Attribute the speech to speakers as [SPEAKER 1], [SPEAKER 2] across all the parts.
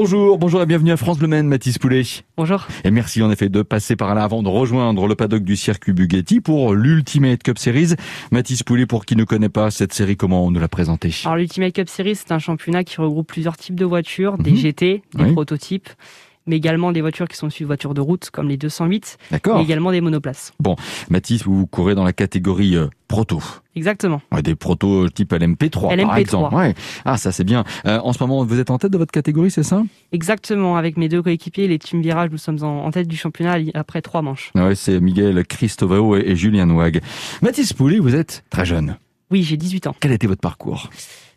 [SPEAKER 1] Bonjour, bonjour et bienvenue à France Bleu Maine, Mathis Poulet.
[SPEAKER 2] Bonjour.
[SPEAKER 1] Et merci en effet de passer par là avant de rejoindre le paddock du circuit Bugatti pour l'Ultimate Cup Series. Mathis Poulet, pour qui ne connaît pas cette série, comment on nous l'a présentée?
[SPEAKER 2] Alors l'Ultimate Cup Series, c'est un championnat qui regroupe plusieurs types de voitures, des
[SPEAKER 1] Mhm.
[SPEAKER 2] GT, des
[SPEAKER 1] Oui.
[SPEAKER 2] prototypes, mais également des voitures qui sont issues de voitures de route, comme les 208, et également des monoplaces.
[SPEAKER 1] Mathis, vous courez dans la catégorie euh, proto.
[SPEAKER 2] Exactement.
[SPEAKER 1] Ouais, des protos type LMP3 par
[SPEAKER 2] LMP3.
[SPEAKER 1] exemple. Ouais. Ah, ça c'est bien. Euh, en ce moment, vous êtes en tête de votre catégorie, c'est ça?
[SPEAKER 2] Exactement. Avec mes deux coéquipiers, les Team Virage, nous sommes en, en tête du championnat après trois manches.
[SPEAKER 1] Ouais, c'est Miguel Christovao et, et Julien Nouag. Mathis Poulet, vous êtes très jeune.
[SPEAKER 2] Oui, j'ai 18 ans.
[SPEAKER 1] Quel a été votre parcours?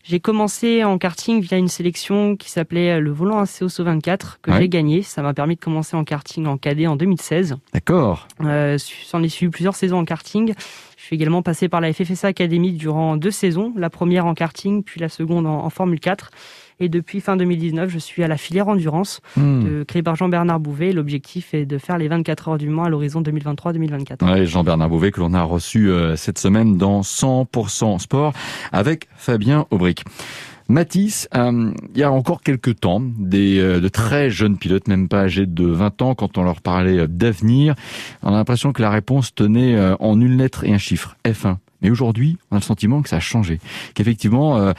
[SPEAKER 2] J'ai commencé en karting via une sélection qui s'appelait le volant ACOSO 24 que
[SPEAKER 1] Ouais.
[SPEAKER 2] j'ai gagné. Ça m'a permis de commencer en karting en cadet en 2016.
[SPEAKER 1] D'accord.
[SPEAKER 2] Euh, J'en ai suivi plusieurs saisons en karting. Je suis également passé par la FFSA Academy durant deux saisons, la première en karting, puis la seconde en, en Formule 4. Et depuis fin 2019, je suis à la filière endurance
[SPEAKER 1] Hmm.
[SPEAKER 2] de créé par Jean-Bernard Bouvet. L'objectif est de faire les 24 heures du Mans à l'horizon 2023-2024.
[SPEAKER 1] Ouais, Jean-Bernard Bouvet que l'on a reçu euh, cette semaine dans 100% Sport avec Fabien Aubric. Mathis, euh, il y a encore quelques temps, des, euh, de très jeunes pilotes, même pas âgés de 20 ans, quand on leur parlait d'avenir, on a l'impression que la réponse tenait euh, en une lettre et un chiffre, F1. Mais aujourd'hui, on a le sentiment que ça a changé, qu'effectivement,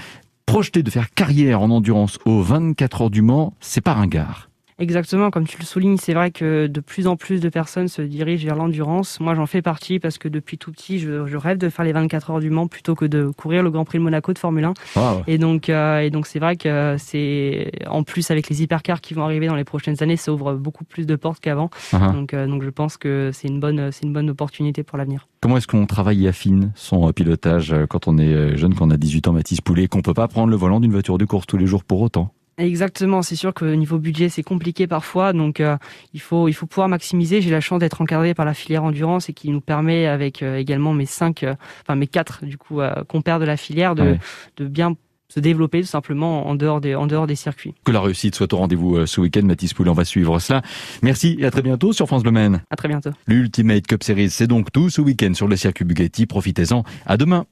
[SPEAKER 1] projeter de faire carrière en endurance aux 24 heures du Mans, c'est pas ringard.
[SPEAKER 2] Exactement, comme tu le soulignes, c'est vrai que de plus en plus de personnes se dirigent vers l'endurance. Moi, j'en fais partie parce que depuis tout petit, je, je rêve de faire les 24 heures du Mans plutôt que de courir le Grand Prix de Monaco de Formule 1.
[SPEAKER 1] Wow.
[SPEAKER 2] Et donc, euh, et donc c'est vrai que c'est en plus avec les hypercars qui vont arriver dans les prochaines années, ça ouvre beaucoup plus de portes qu'avant.
[SPEAKER 1] Uh-huh.
[SPEAKER 2] Donc, euh, donc je pense que c'est une bonne, c'est une bonne opportunité pour l'avenir.
[SPEAKER 1] Comment est-ce qu'on travaille et affine son pilotage euh, quand on est jeune, quand on a 18 ans, Mathis Poulet, qu'on peut pas prendre le volant d'une voiture de course tous les jours pour autant?
[SPEAKER 2] Exactement, c'est sûr que niveau budget c'est compliqué parfois, donc euh, il faut il faut pouvoir maximiser. J'ai la chance d'être encadré par la filière endurance et qui nous permet avec euh, également mes cinq, euh, enfin mes quatre du coup compères de la filière de
[SPEAKER 1] Ouais.
[SPEAKER 2] de bien se développer tout simplement en dehors des en dehors des circuits.
[SPEAKER 1] Que la réussite soit au rendez-vous ce week-end, Mathis Poulet, on va suivre cela. Merci et à très bientôt sur France Bleu Maine.
[SPEAKER 2] À très bientôt.
[SPEAKER 1] L'Ultimate Cup Series, c'est donc tout ce week-end sur le circuit Bugatti. Profitez-en. À demain.